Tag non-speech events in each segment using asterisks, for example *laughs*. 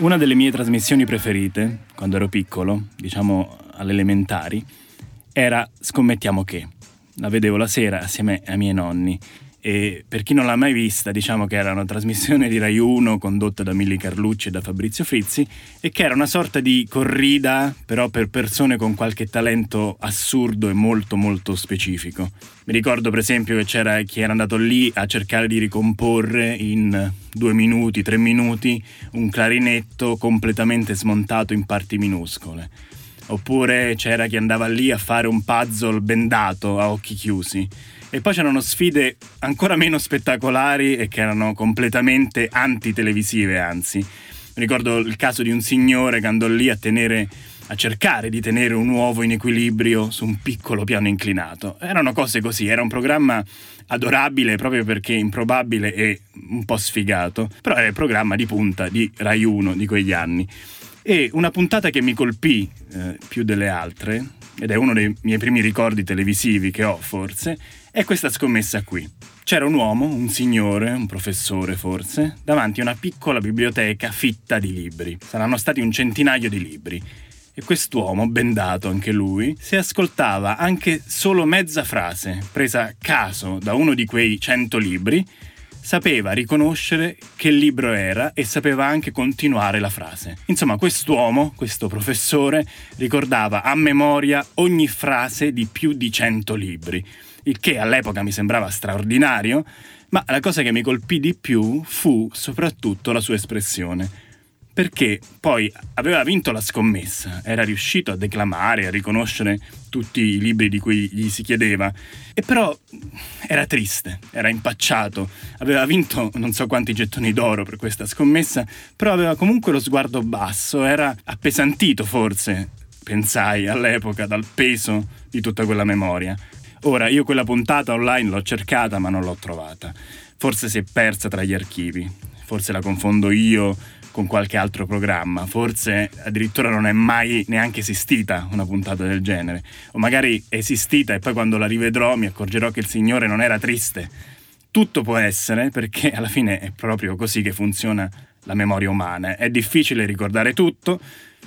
Una delle mie trasmissioni preferite, quando ero piccolo, diciamo alle elementari, era Scommettiamo che. La vedevo la sera assieme ai miei nonni e per chi non l'ha mai vista, diciamo che era una trasmissione di Rai 1 condotta da Milli Carlucci e da Fabrizio Frizzi e che era una sorta di corrida, però per persone con qualche talento assurdo e molto molto specifico. Mi ricordo per esempio che c'era chi era andato lì a cercare di ricomporre in due minuti, tre minuti, un clarinetto completamente smontato in parti minuscole. Oppure c'era chi andava lì a fare un puzzle bendato a occhi chiusi e poi c'erano sfide ancora meno spettacolari e che erano completamente antitelevisive, anzi. Ricordo il caso di un signore che andò lì a tenere a cercare di tenere un uovo in equilibrio su un piccolo piano inclinato. Erano cose così, era un programma adorabile proprio perché improbabile e un po' sfigato, però era il programma di punta di Rai 1 di quegli anni. E una puntata che mi colpì eh, più delle altre, ed è uno dei miei primi ricordi televisivi che ho forse, è questa scommessa qui. C'era un uomo, un signore, un professore forse, davanti a una piccola biblioteca fitta di libri. Saranno stati un centinaio di libri. E quest'uomo, bendato anche lui, se ascoltava anche solo mezza frase, presa a caso da uno di quei cento libri, sapeva riconoscere che libro era e sapeva anche continuare la frase. Insomma, quest'uomo, questo professore, ricordava a memoria ogni frase di più di cento libri il che all'epoca mi sembrava straordinario, ma la cosa che mi colpì di più fu soprattutto la sua espressione. Perché poi aveva vinto la scommessa, era riuscito a declamare, a riconoscere tutti i libri di cui gli si chiedeva, e però era triste, era impacciato, aveva vinto non so quanti gettoni d'oro per questa scommessa, però aveva comunque lo sguardo basso, era appesantito forse, pensai all'epoca, dal peso di tutta quella memoria. Ora, io quella puntata online l'ho cercata ma non l'ho trovata. Forse si è persa tra gli archivi, forse la confondo io con qualche altro programma, forse addirittura non è mai neanche esistita una puntata del genere, o magari è esistita e poi quando la rivedrò mi accorgerò che il Signore non era triste. Tutto può essere perché alla fine è proprio così che funziona la memoria umana. È difficile ricordare tutto,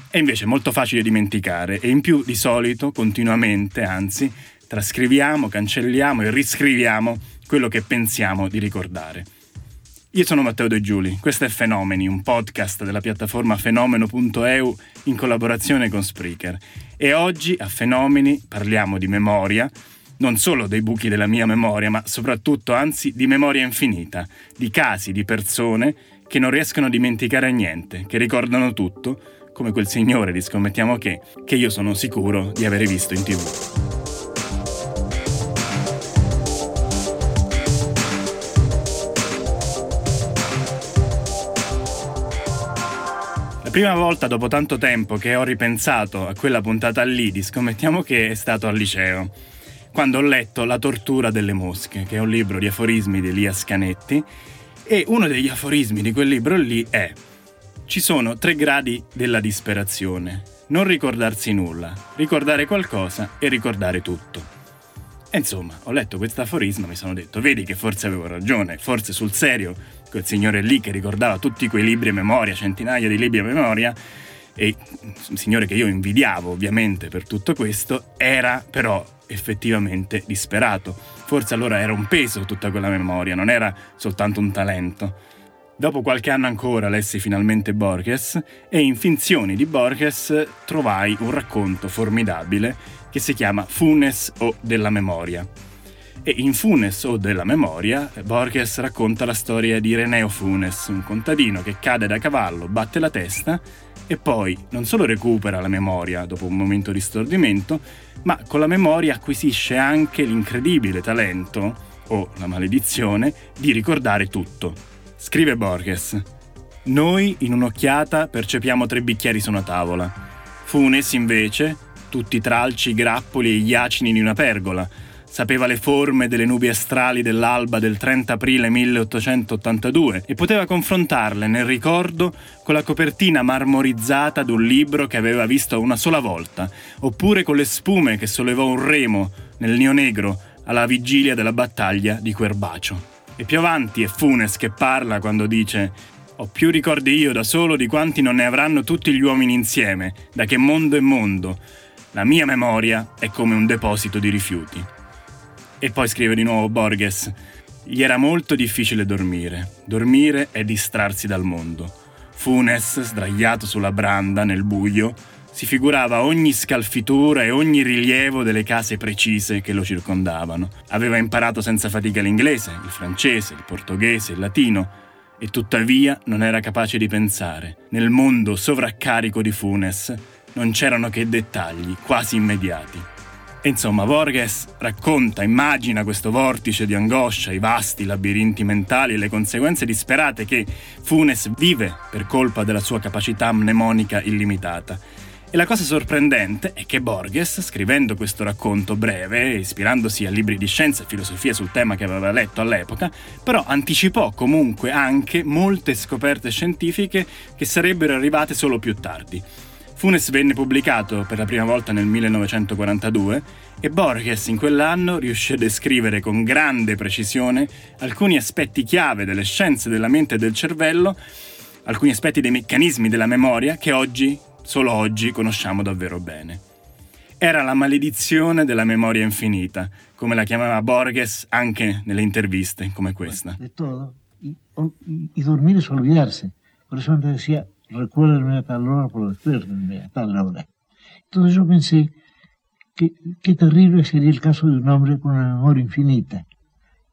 è invece molto facile dimenticare e in più di solito, continuamente, anzi, trascriviamo, cancelliamo e riscriviamo quello che pensiamo di ricordare. Io sono Matteo De Giuli, questo è Fenomeni, un podcast della piattaforma fenomeno.eu in collaborazione con Spreaker. E oggi a Fenomeni parliamo di memoria, non solo dei buchi della mia memoria, ma soprattutto, anzi, di memoria infinita, di casi, di persone che non riescono a dimenticare niente, che ricordano tutto, come quel signore di Scommettiamo che, che io sono sicuro di avere visto in tv. Prima volta dopo tanto tempo che ho ripensato a quella puntata lì di Scommettiamo che è stato al liceo, quando ho letto La tortura delle mosche, che è un libro di aforismi di Elias Canetti, e uno degli aforismi di quel libro lì è Ci sono tre gradi della disperazione. Non ricordarsi nulla, ricordare qualcosa e ricordare tutto. E insomma, ho letto questo aforisma e mi sono detto, vedi che forse avevo ragione, forse sul serio quel signore lì che ricordava tutti quei libri a memoria, centinaia di libri a memoria, e un signore che io invidiavo ovviamente per tutto questo, era però effettivamente disperato. Forse allora era un peso tutta quella memoria, non era soltanto un talento. Dopo qualche anno ancora lessi finalmente Borges e in Finzioni di Borges trovai un racconto formidabile che si chiama Funes o della memoria. E in Funes o della memoria, Borges racconta la storia di Reneo Funes, un contadino che cade da cavallo, batte la testa e poi non solo recupera la memoria dopo un momento di stordimento, ma con la memoria acquisisce anche l'incredibile talento, o la maledizione, di ricordare tutto. Scrive Borges. Noi in un'occhiata percepiamo tre bicchieri su una tavola. Funes invece, tutti i tralci, i grappoli e gli acini di una pergola, sapeva le forme delle nubi astrali dell'alba del 30 aprile 1882 e poteva confrontarle nel ricordo con la copertina marmorizzata d'un libro che aveva visto una sola volta, oppure con le spume che sollevò un remo nel Nio Negro alla vigilia della battaglia di Querbacio. E più avanti è Funes che parla quando dice Ho più ricordi io da solo di quanti non ne avranno tutti gli uomini insieme, da che mondo è mondo. La mia memoria è come un deposito di rifiuti. E poi scrive di nuovo Borges, gli era molto difficile dormire. Dormire è distrarsi dal mondo. Funes, sdraiato sulla branda nel buio, si figurava ogni scalfitura e ogni rilievo delle case precise che lo circondavano. Aveva imparato senza fatica l'inglese, il francese, il portoghese, il latino, e tuttavia non era capace di pensare. Nel mondo sovraccarico di Funes non c'erano che dettagli quasi immediati. E insomma, Borges racconta, immagina questo vortice di angoscia, i vasti labirinti mentali e le conseguenze disperate che Funes vive per colpa della sua capacità mnemonica illimitata e la cosa sorprendente è che Borges, scrivendo questo racconto breve, ispirandosi a libri di scienza e filosofia sul tema che aveva letto all'epoca, però anticipò comunque anche molte scoperte scientifiche che sarebbero arrivate solo più tardi. Funes venne pubblicato per la prima volta nel 1942 e Borges in quell'anno riuscì a descrivere con grande precisione alcuni aspetti chiave delle scienze della mente e del cervello, alcuni aspetti dei meccanismi della memoria che oggi solo oggi conosciamo davvero bene. Era la maledizione della memoria infinita, come la chiamava Borges anche nelle interviste come questa. De todo, y, y dormir es olvidarse. Por eso antes decía, recuérdame a tal hora, por despiértenme a tal hora. Entonces yo pensé que qué terrible sería el caso de un hombre con una memoria infinita.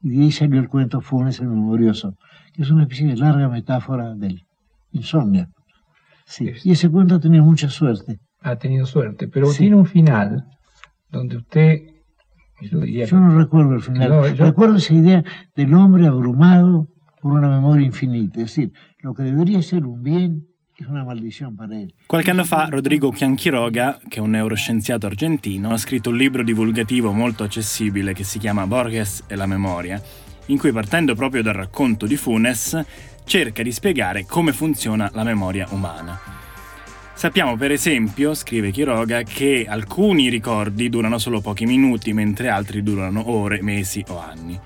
Y de ahí salió el cuento Funes el Memorioso, que es una especie de larga metáfora del insomnio. Sí. Y ese cuento ha tenido mucha suerte. Ha tenido suerte, pero sí. tiene un final donde usted... Yo, diría, yo no recuerdo el final. No, yo... Recuerdo esa idea del hombre abrumado por una memoria infinita. Es decir, lo que debería ser un bien una maldición para él. Qualche anno fa Rodrigo Chianchiroga, che è un neuroscienziato argentino, ha scritto un libro divulgativo molto accessibile che si chiama Borges e la memoria, in cui partendo proprio dal racconto di Funes cerca di spiegare come funziona la memoria umana. Sappiamo per esempio, scrive Quiroga, che alcuni ricordi durano solo pochi minuti mentre altri durano ore, mesi o anni.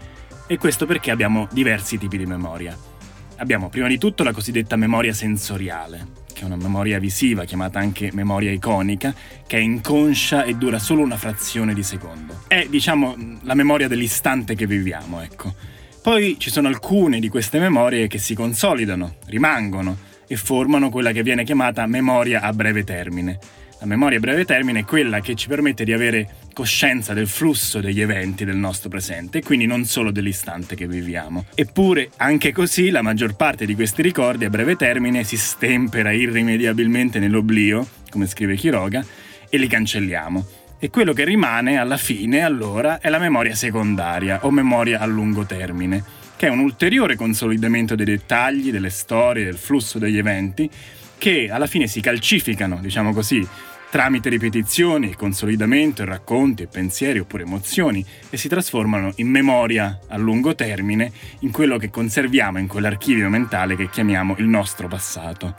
E questo perché abbiamo diversi tipi di memoria. Abbiamo prima di tutto la cosiddetta memoria sensoriale, che è una memoria visiva chiamata anche memoria iconica, che è inconscia e dura solo una frazione di secondo. È, diciamo, la memoria dell'istante che viviamo, ecco. Poi ci sono alcune di queste memorie che si consolidano, rimangono e formano quella che viene chiamata memoria a breve termine. La memoria a breve termine è quella che ci permette di avere coscienza del flusso degli eventi del nostro presente e quindi non solo dell'istante che viviamo. Eppure, anche così, la maggior parte di questi ricordi a breve termine si stempera irrimediabilmente nell'oblio, come scrive Quiroga, e li cancelliamo e quello che rimane alla fine allora è la memoria secondaria o memoria a lungo termine, che è un ulteriore consolidamento dei dettagli, delle storie, del flusso degli eventi, che alla fine si calcificano, diciamo così, tramite ripetizioni, consolidamento, racconti, pensieri oppure emozioni e si trasformano in memoria a lungo termine in quello che conserviamo in quell'archivio mentale che chiamiamo il nostro passato.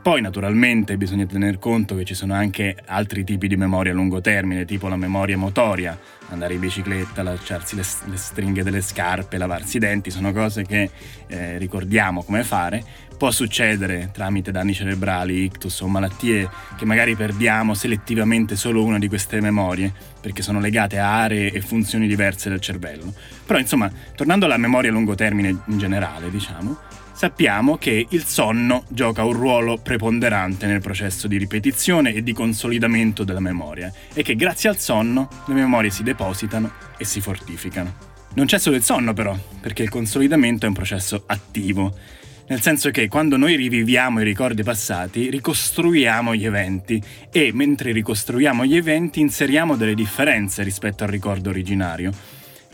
Poi naturalmente bisogna tener conto che ci sono anche altri tipi di memoria a lungo termine, tipo la memoria motoria, andare in bicicletta, allacciarsi le, le stringhe delle scarpe, lavarsi i denti, sono cose che eh, ricordiamo come fare. Può succedere tramite danni cerebrali, ictus o malattie che magari perdiamo selettivamente solo una di queste memorie, perché sono legate a aree e funzioni diverse del cervello. Però insomma, tornando alla memoria a lungo termine in generale, diciamo, sappiamo che il sonno gioca un ruolo preponderante nel processo di ripetizione e di consolidamento della memoria e che grazie al sonno le memorie si depositano e si fortificano. Non c'è solo il sonno però, perché il consolidamento è un processo attivo, nel senso che quando noi riviviamo i ricordi passati, ricostruiamo gli eventi e mentre ricostruiamo gli eventi inseriamo delle differenze rispetto al ricordo originario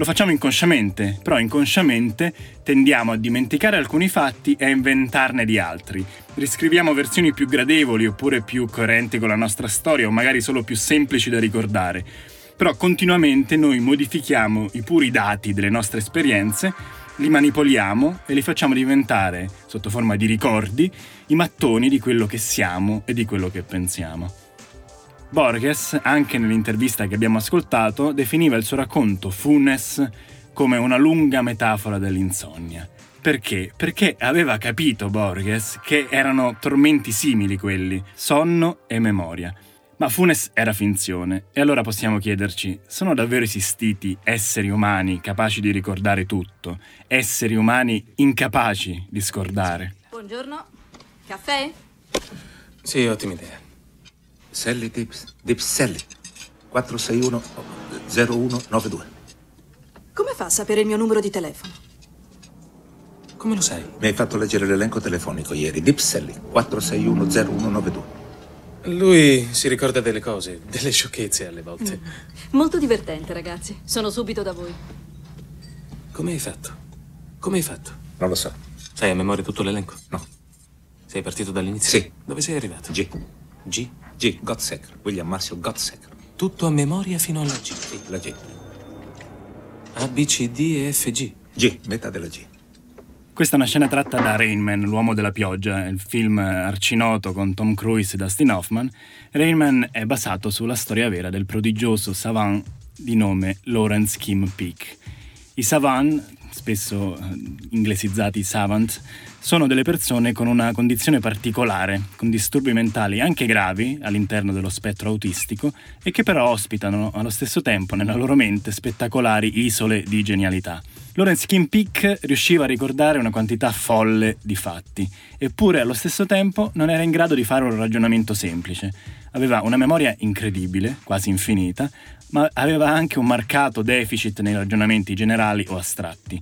lo facciamo inconsciamente, però inconsciamente tendiamo a dimenticare alcuni fatti e a inventarne di altri. Riscriviamo versioni più gradevoli oppure più coerenti con la nostra storia o magari solo più semplici da ricordare. Però continuamente noi modifichiamo i puri dati delle nostre esperienze, li manipoliamo e li facciamo diventare, sotto forma di ricordi, i mattoni di quello che siamo e di quello che pensiamo. Borges, anche nell'intervista che abbiamo ascoltato, definiva il suo racconto Funes come una lunga metafora dell'insonnia, Perché? Perché aveva capito Borges che erano tormenti simili quelli, sonno e memoria. Ma Funes era finzione, e allora possiamo chiederci, sono davvero esistiti esseri umani capaci di ricordare tutto, esseri umani incapaci di scordare? Buongiorno, caffè? Sì, ottima idea. Sally Dips, Dips Sally, 461 0192. Come fa a sapere il mio numero di telefono? Come lo sai? Mi hai fatto leggere l'elenco telefonico ieri. Dips Sally, 461 0192. Lui si ricorda delle cose, delle sciocchezze alle volte. Mm. Molto divertente, ragazzi. Sono subito da voi. Come hai fatto? Come hai fatto? Non lo so. Sai a memoria tutto l'elenco? No. Sei partito dall'inizio? Sì. Dove sei arrivato? G. G? G. Gottsecker. William Marshall Gottsecker. Tutto a memoria fino alla G. Sì, la G. A, B, C, D e F, G. G, metà della G. Questa è una scena tratta da Rain Man, l'uomo della pioggia, il film arcinoto con Tom Cruise e Dustin Hoffman. Rain Man è basato sulla storia vera del prodigioso savant di nome Lawrence Kim Peake. I savant, spesso eh, inglesizzati savant, sono delle persone con una condizione particolare, con disturbi mentali anche gravi all'interno dello spettro autistico e che però ospitano allo stesso tempo nella loro mente spettacolari isole di genialità. Lawrence Kim Peak riusciva a ricordare una quantità folle di fatti, eppure allo stesso tempo non era in grado di fare un ragionamento semplice. Aveva una memoria incredibile, quasi infinita, ma aveva anche un marcato deficit nei ragionamenti generali o astratti.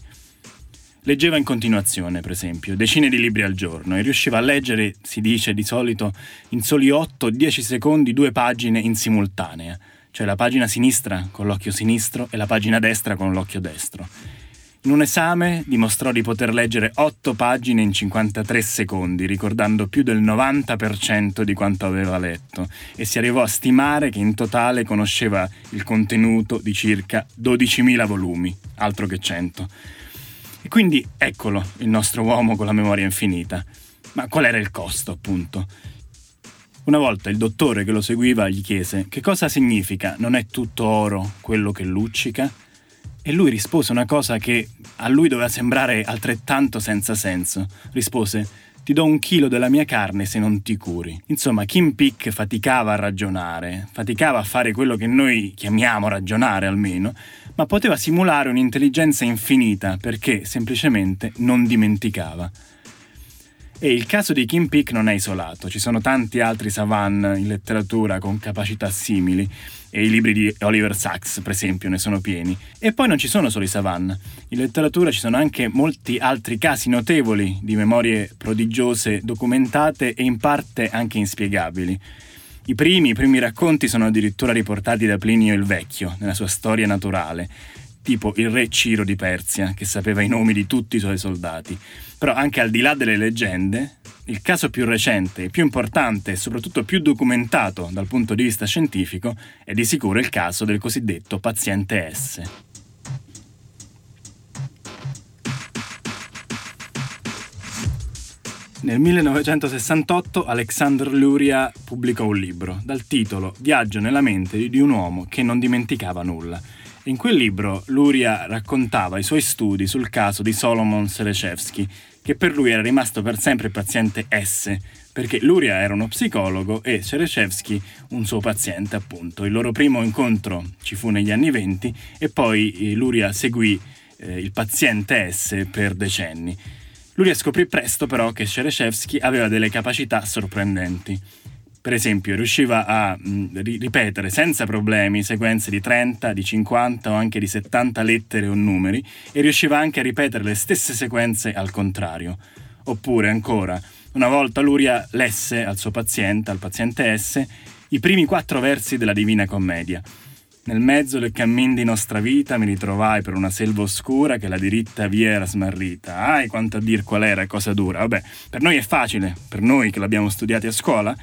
Leggeva in continuazione, per esempio, decine di libri al giorno e riusciva a leggere, si dice di solito, in soli 8-10 secondi due pagine in simultanea, cioè la pagina sinistra con l'occhio sinistro e la pagina destra con l'occhio destro. In un esame dimostrò di poter leggere 8 pagine in 53 secondi, ricordando più del 90% di quanto aveva letto, e si arrivò a stimare che in totale conosceva il contenuto di circa 12.000 volumi, altro che 100. E quindi eccolo il nostro uomo con la memoria infinita. Ma qual era il costo, appunto? Una volta il dottore che lo seguiva gli chiese che cosa significa non è tutto oro quello che luccica? E lui rispose una cosa che a lui doveva sembrare altrettanto senza senso. Rispose ti do un chilo della mia carne se non ti curi. Insomma, Kim Pick faticava a ragionare, faticava a fare quello che noi chiamiamo ragionare almeno, ma poteva simulare un'intelligenza infinita perché semplicemente non dimenticava. E il caso di Kim Pick non è isolato, ci sono tanti altri savan in letteratura con capacità simili e i libri di Oliver Sacks, per esempio, ne sono pieni. E poi non ci sono solo i savan, in letteratura ci sono anche molti altri casi notevoli di memorie prodigiose documentate e in parte anche inspiegabili. I primi, i primi racconti sono addirittura riportati da Plinio il Vecchio, nella sua storia naturale, tipo il re Ciro di Persia, che sapeva i nomi di tutti i suoi soldati. Però anche al di là delle leggende, il caso più recente, più importante e soprattutto più documentato dal punto di vista scientifico è di sicuro il caso del cosiddetto paziente S. Nel 1968 Alexander Luria pubblicò un libro dal titolo Viaggio nella mente di un uomo che non dimenticava nulla. In quel libro Luria raccontava i suoi studi sul caso di Solomon Sereshevsky, che per lui era rimasto per sempre il paziente S, perché Luria era uno psicologo e Sereshevsky un suo paziente, appunto. Il loro primo incontro ci fu negli anni venti e poi Luria seguì eh, il paziente S per decenni. Luria scoprì presto però che Shereshevsky aveva delle capacità sorprendenti. Per esempio, riusciva a mh, ripetere senza problemi sequenze di 30, di 50 o anche di 70 lettere o numeri e riusciva anche a ripetere le stesse sequenze al contrario. Oppure, ancora, una volta Luria lesse al suo paziente, al paziente S, i primi quattro versi della Divina Commedia nel mezzo del cammin di nostra vita mi ritrovai per una selva oscura che la diritta via era smarrita. Ai, quanto a dir qual era cosa dura. Vabbè, per noi è facile, per noi che l'abbiamo studiati a scuola,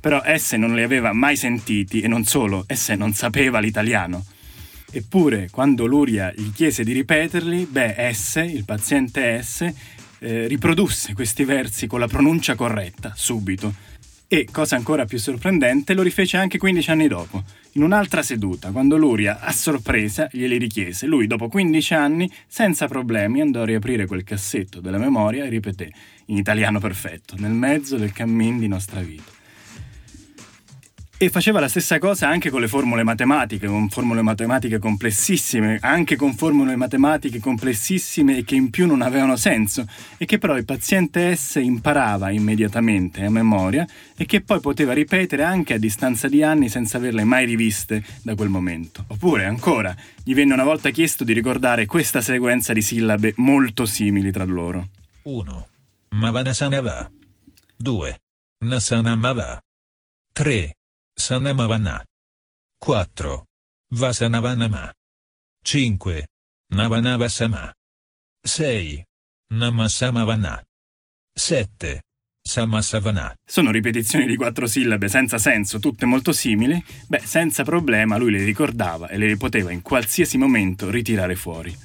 però esse non li aveva mai sentiti e non solo, esse non sapeva l'italiano. Eppure, quando Luria gli chiese di ripeterli, beh, esse, il paziente S, eh, riprodusse questi versi con la pronuncia corretta, subito. E, cosa ancora più sorprendente, lo rifece anche 15 anni dopo, in un'altra seduta, quando Luria, a sorpresa, glieli richiese. Lui, dopo 15 anni, senza problemi, andò a riaprire quel cassetto della memoria e ripeté, in italiano perfetto, nel mezzo del cammin di nostra vita. E faceva la stessa cosa anche con le formule matematiche, con formule matematiche complessissime, anche con formule matematiche complessissime e che in più non avevano senso, e che però il paziente S imparava immediatamente a memoria e che poi poteva ripetere anche a distanza di anni senza averle mai riviste da quel momento. Oppure, ancora, gli venne una volta chiesto di ricordare questa sequenza di sillabe molto simili tra loro. 1. Mavanasanava. 2. Nasanamava. 3. Sanamavana. 4. Vasanavanama. 5. Navanavasama. 6. Namasamavana. 7. Samasavana. Sono ripetizioni di quattro sillabe senza senso, tutte molto simili. Beh, senza problema lui le ricordava e le poteva in qualsiasi momento ritirare fuori.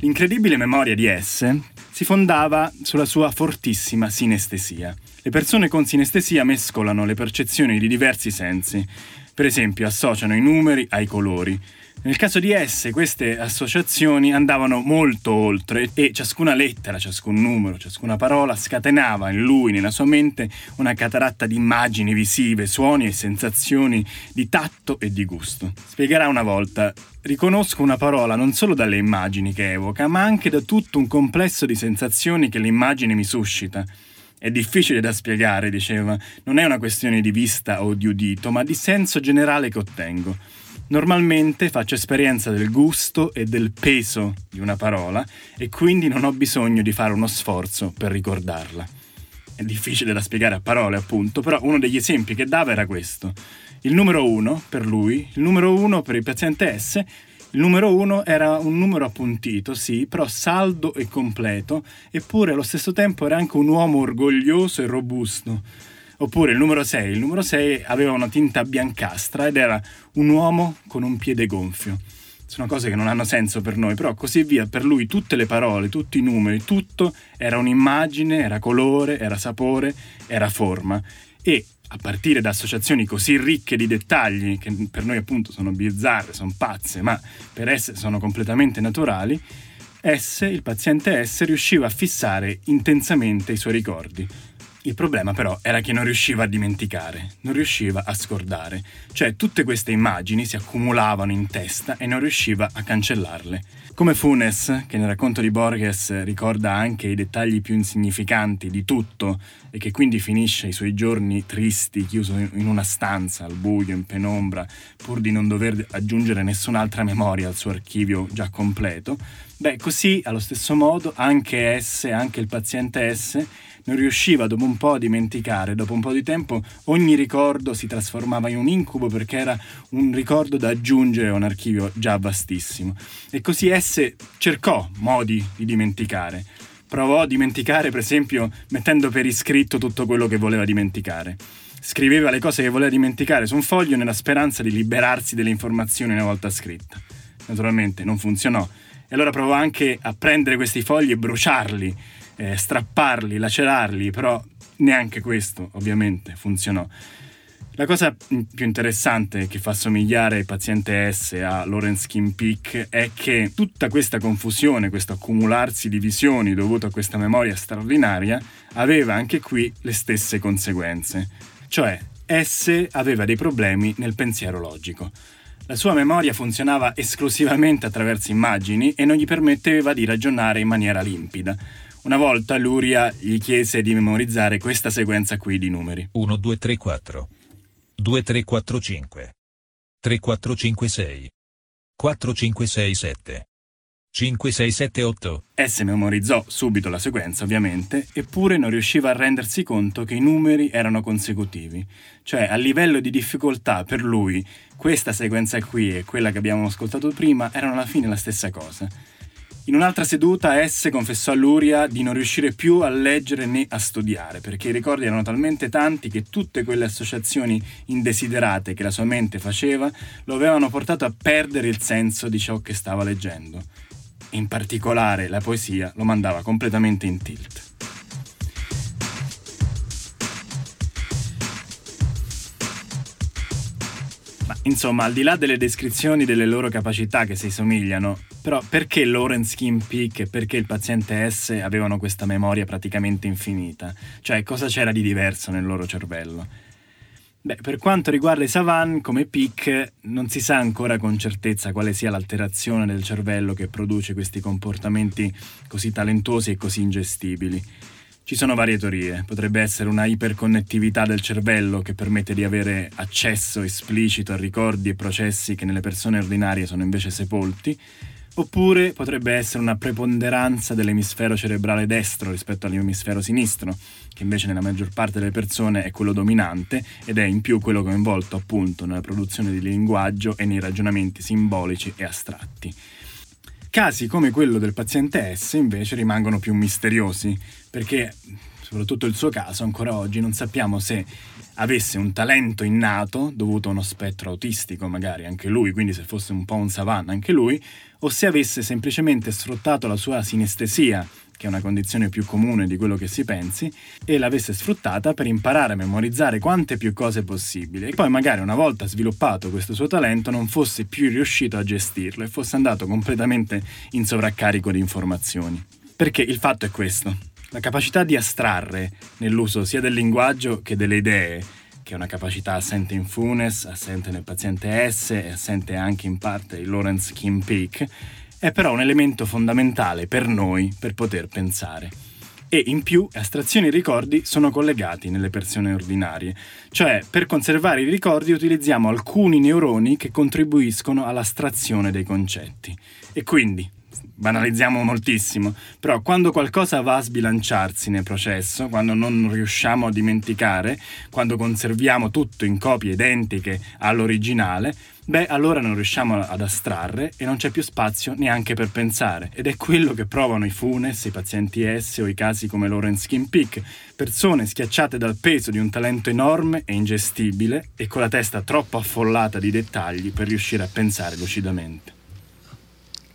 L'incredibile memoria di S si fondava sulla sua fortissima sinestesia. Le persone con sinestesia mescolano le percezioni di diversi sensi. Per esempio, associano i numeri ai colori. Nel caso di esse, queste associazioni andavano molto oltre e ciascuna lettera, ciascun numero, ciascuna parola scatenava in lui, nella sua mente, una cataratta di immagini visive, suoni e sensazioni di tatto e di gusto. Spiegherà una volta, riconosco una parola non solo dalle immagini che evoca, ma anche da tutto un complesso di sensazioni che l'immagine mi suscita. È difficile da spiegare, diceva, non è una questione di vista o di udito, ma di senso generale che ottengo. Normalmente faccio esperienza del gusto e del peso di una parola e quindi non ho bisogno di fare uno sforzo per ricordarla. È difficile da spiegare a parole, appunto, però uno degli esempi che dava era questo. Il numero 1 per lui, il numero 1 per il paziente S il numero 1 era un numero appuntito, sì, però saldo e completo, eppure allo stesso tempo era anche un uomo orgoglioso e robusto. Oppure il numero 6, il numero 6 aveva una tinta biancastra ed era un uomo con un piede gonfio. Sono cose che non hanno senso per noi, però così via, per lui tutte le parole, tutti i numeri, tutto era un'immagine, era colore, era sapore, era forma. E a partire da associazioni così ricche di dettagli, che per noi appunto sono bizzarre, sono pazze, ma per esse sono completamente naturali, S, il paziente S, riusciva a fissare intensamente i suoi ricordi. Il problema però era che non riusciva a dimenticare, non riusciva a scordare, cioè tutte queste immagini si accumulavano in testa e non riusciva a cancellarle. Come Funes, che nel racconto di Borges ricorda anche i dettagli più insignificanti di tutto e che quindi finisce i suoi giorni tristi, chiuso in una stanza, al buio, in penombra, pur di non dover aggiungere nessun'altra memoria al suo archivio già completo, beh, così, allo stesso modo, anche S, anche il paziente S, non riusciva dopo un po' a dimenticare, dopo un po' di tempo ogni ricordo si trasformava in un incubo perché era un ricordo da aggiungere a un archivio già vastissimo. E così S cercò modi di dimenticare. Provò a dimenticare, per esempio, mettendo per iscritto tutto quello che voleva dimenticare. Scriveva le cose che voleva dimenticare su un foglio nella speranza di liberarsi delle informazioni una volta scritte. Naturalmente non funzionò. E allora provò anche a prendere questi fogli e bruciarli eh, strapparli, lacerarli, però neanche questo ovviamente funzionò. La cosa più interessante che fa somigliare il paziente S a Lawrence Kim Peak è che tutta questa confusione, questo accumularsi di visioni dovuto a questa memoria straordinaria, aveva anche qui le stesse conseguenze. Cioè, S aveva dei problemi nel pensiero logico. La sua memoria funzionava esclusivamente attraverso immagini e non gli permetteva di ragionare in maniera limpida. Una volta Luria gli chiese di memorizzare questa sequenza qui di numeri. 1, 2, 3, 4. 2, 3, 4, 5. 3, 4, 5, 6. 4, 5, 6, 7. 5, 6, 7, 8. S memorizzò subito la sequenza, ovviamente, eppure non riusciva a rendersi conto che i numeri erano consecutivi. Cioè, a livello di difficoltà per lui, questa sequenza qui e quella che abbiamo ascoltato prima erano alla fine la stessa cosa. In un'altra seduta S confessò a Luria di non riuscire più a leggere né a studiare, perché i ricordi erano talmente tanti che tutte quelle associazioni indesiderate che la sua mente faceva lo avevano portato a perdere il senso di ciò che stava leggendo. In particolare la poesia lo mandava completamente in tilt. Insomma, al di là delle descrizioni delle loro capacità che si somigliano, però perché Lawrence Kim Peak e perché il paziente S avevano questa memoria praticamente infinita? Cioè, cosa c'era di diverso nel loro cervello? Beh, per quanto riguarda i Savan, come Peak, non si sa ancora con certezza quale sia l'alterazione del cervello che produce questi comportamenti così talentuosi e così ingestibili. Ci sono varie teorie. Potrebbe essere una iperconnettività del cervello che permette di avere accesso esplicito a ricordi e processi che nelle persone ordinarie sono invece sepolti, oppure potrebbe essere una preponderanza dell'emisfero cerebrale destro rispetto all'emisfero sinistro, che invece nella maggior parte delle persone è quello dominante ed è in più quello coinvolto appunto nella produzione di linguaggio e nei ragionamenti simbolici e astratti. Casi come quello del paziente S invece rimangono più misteriosi, perché soprattutto il suo caso ancora oggi non sappiamo se avesse un talento innato dovuto a uno spettro autistico magari anche lui, quindi se fosse un po' un savant anche lui, o se avesse semplicemente sfruttato la sua sinestesia che è una condizione più comune di quello che si pensi, e l'avesse sfruttata per imparare a memorizzare quante più cose possibili. E poi magari una volta sviluppato questo suo talento non fosse più riuscito a gestirlo e fosse andato completamente in sovraccarico di informazioni. Perché il fatto è questo. La capacità di astrarre nell'uso sia del linguaggio che delle idee, che è una capacità assente in Funes, assente nel paziente S e assente anche in parte in Lawrence Kim Peak, è però un elemento fondamentale per noi per poter pensare. E in più astrazioni e ricordi sono collegati nelle persone ordinarie, cioè per conservare i ricordi utilizziamo alcuni neuroni che contribuiscono all'astrazione dei concetti. E quindi, banalizziamo moltissimo, però quando qualcosa va a sbilanciarsi nel processo, quando non riusciamo a dimenticare, quando conserviamo tutto in copie identiche all'originale, beh allora non riusciamo ad astrarre e non c'è più spazio neanche per pensare. Ed è quello che provano i Funes, i pazienti S o i casi come Lawrence Peak, persone schiacciate dal peso di un talento enorme e ingestibile e con la testa troppo affollata di dettagli per riuscire a pensare lucidamente.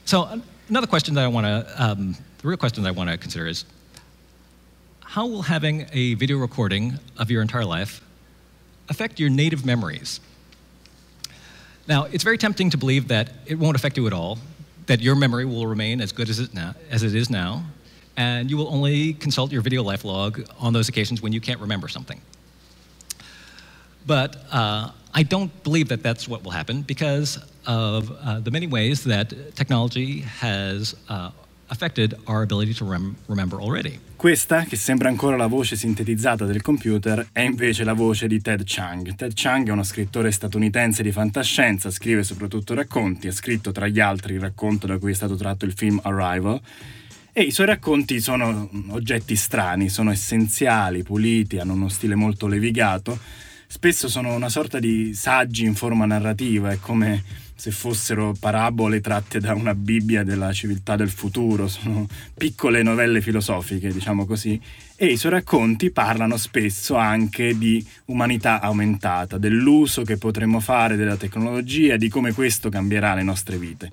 So, another question that I want to, um, the real question that I want to consider is how will having a video recording of your entire life affect your native memories? Now, it's very tempting to believe that it won't affect you at all, that your memory will remain as good as it, now, as it is now, and you will only consult your video life log on those occasions when you can't remember something. But uh, I don't believe that that's what will happen because of uh, the many ways that technology has uh, affected our ability to rem- remember already. Questa, che sembra ancora la voce sintetizzata del computer, è invece la voce di Ted Chiang. Ted Chiang è uno scrittore statunitense di fantascienza, scrive soprattutto racconti, ha scritto tra gli altri il racconto da cui è stato tratto il film Arrival. E i suoi racconti sono oggetti strani, sono essenziali, puliti, hanno uno stile molto levigato. Spesso sono una sorta di saggi in forma narrativa, è come se fossero parabole tratte da una Bibbia della civiltà del futuro, sono piccole novelle filosofiche, diciamo così, e i suoi racconti parlano spesso anche di umanità aumentata, dell'uso che potremmo fare della tecnologia, di come questo cambierà le nostre vite.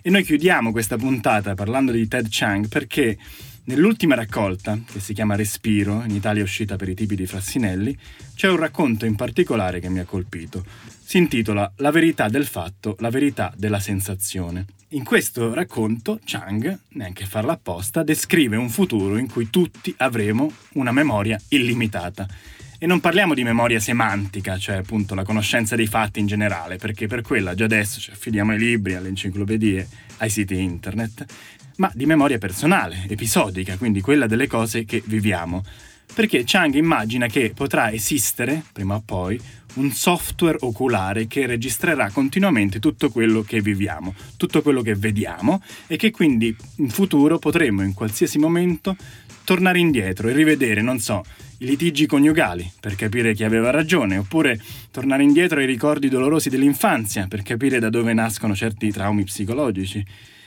E noi chiudiamo questa puntata parlando di Ted Chang perché Nell'ultima raccolta, che si chiama Respiro, in Italia uscita per i tipi di Frassinelli, c'è un racconto in particolare che mi ha colpito. Si intitola La verità del fatto, la verità della sensazione. In questo racconto Chang, neanche farla apposta, descrive un futuro in cui tutti avremo una memoria illimitata. E non parliamo di memoria semantica, cioè appunto la conoscenza dei fatti in generale, perché per quella già adesso ci affidiamo ai libri, alle enciclopedie, ai siti internet, ma di memoria personale, episodica, quindi quella delle cose che viviamo. Perché Chang immagina che potrà esistere, prima o poi, un software oculare che registrerà continuamente tutto quello che viviamo, tutto quello che vediamo e che quindi in futuro potremo in qualsiasi momento tornare indietro e rivedere, non so, i litigi coniugali per capire chi aveva ragione, oppure tornare indietro ai ricordi dolorosi dell'infanzia per capire da dove nascono certi traumi psicologici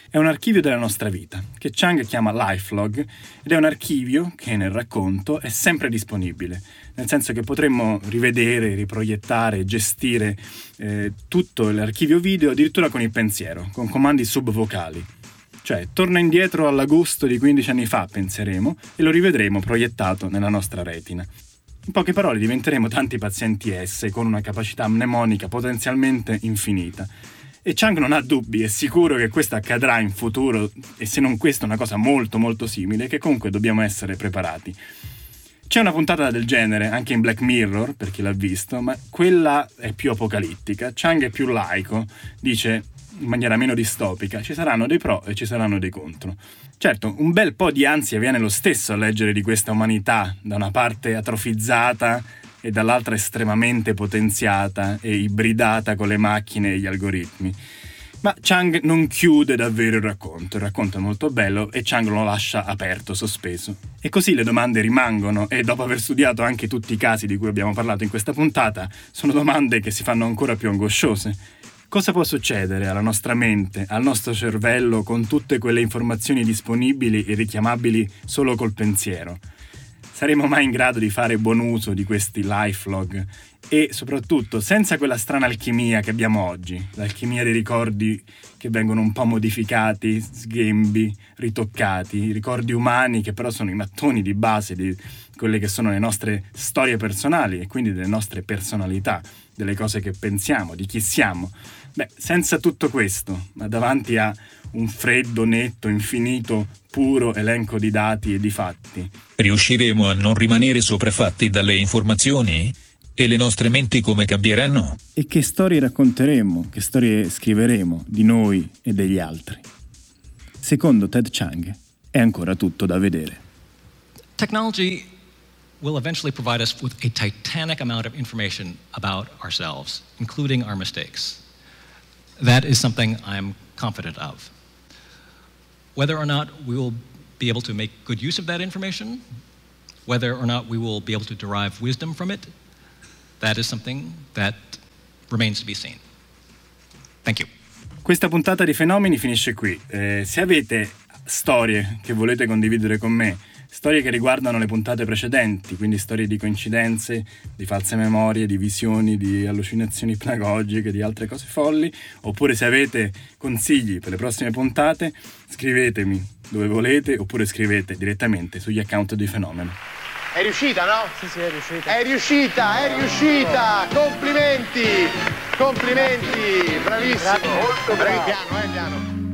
è un archivio della nostra vita, che Chang chiama Lifelog, ed è un archivio che nel racconto è sempre disponibile, nel senso che potremmo rivedere, riproiettare, gestire eh, tutto l'archivio video addirittura con il pensiero, con comandi subvocali. Cioè, torna indietro all'agosto di 15 anni fa, penseremo, e lo rivedremo proiettato nella nostra retina. In poche parole diventeremo tanti pazienti S con una capacità mnemonica potenzialmente infinita. E Chang non ha dubbi, è sicuro che questo accadrà in futuro e se non questo una cosa molto molto simile, che comunque dobbiamo essere preparati. C'è una puntata del genere anche in Black Mirror, per chi l'ha visto, ma quella è più apocalittica. Chang è più laico, dice in maniera meno distopica, ci saranno dei pro e ci saranno dei contro. Certo, un bel po' di ansia viene lo stesso a leggere di questa umanità, da una parte atrofizzata e dall'altra estremamente potenziata e ibridata con le macchine e gli algoritmi. Ma Chang non chiude davvero il racconto, il racconto è molto bello e Chang lo lascia aperto, sospeso. E così le domande rimangono e dopo aver studiato anche tutti i casi di cui abbiamo parlato in questa puntata, sono domande che si fanno ancora più angosciose. Cosa può succedere alla nostra mente, al nostro cervello con tutte quelle informazioni disponibili e richiamabili solo col pensiero? Saremo mai in grado di fare buon uso di questi lifelog e soprattutto senza quella strana alchimia che abbiamo oggi, l'alchimia dei ricordi che vengono un po' modificati, sghembi, ritoccati, ricordi umani che però sono i mattoni di base di quelle che sono le nostre storie personali e quindi delle nostre personalità, delle cose che pensiamo, di chi siamo. Beh, senza tutto questo, ma davanti a un freddo, netto, infinito, puro elenco di dati e di fatti. Riusciremo a non rimanere sopraffatti dalle informazioni? E le nostre menti come cambieranno? E che storie racconteremo, che storie scriveremo di noi e degli altri? Secondo Ted Chang è ancora tutto da vedere. Technology will eventually provide us with a titanic amount of information about ourselves, including our mistakes. That is something I'm confident of. Whether or not we will be able to make good use of that information, whether or not we will be able to derive wisdom from it, that is something that remains to be seen. Thank you. Questa puntata di Fenomeni finisce qui. Eh, se avete storie che volete condividere con me, Storie che riguardano le puntate precedenti, quindi storie di coincidenze, di false memorie, di visioni, di allucinazioni *laughs* ipnagogiche, di altre cose folli, oppure se avete consigli per le prossime puntate, scrivetemi dove volete oppure scrivete direttamente sugli account di Fenomeno. È riuscita, no? Sì, sì, è riuscita. È riuscita, è riuscita! Complimenti! Complimenti! Bravissimo! Molto bravo. Piano, eh, piano.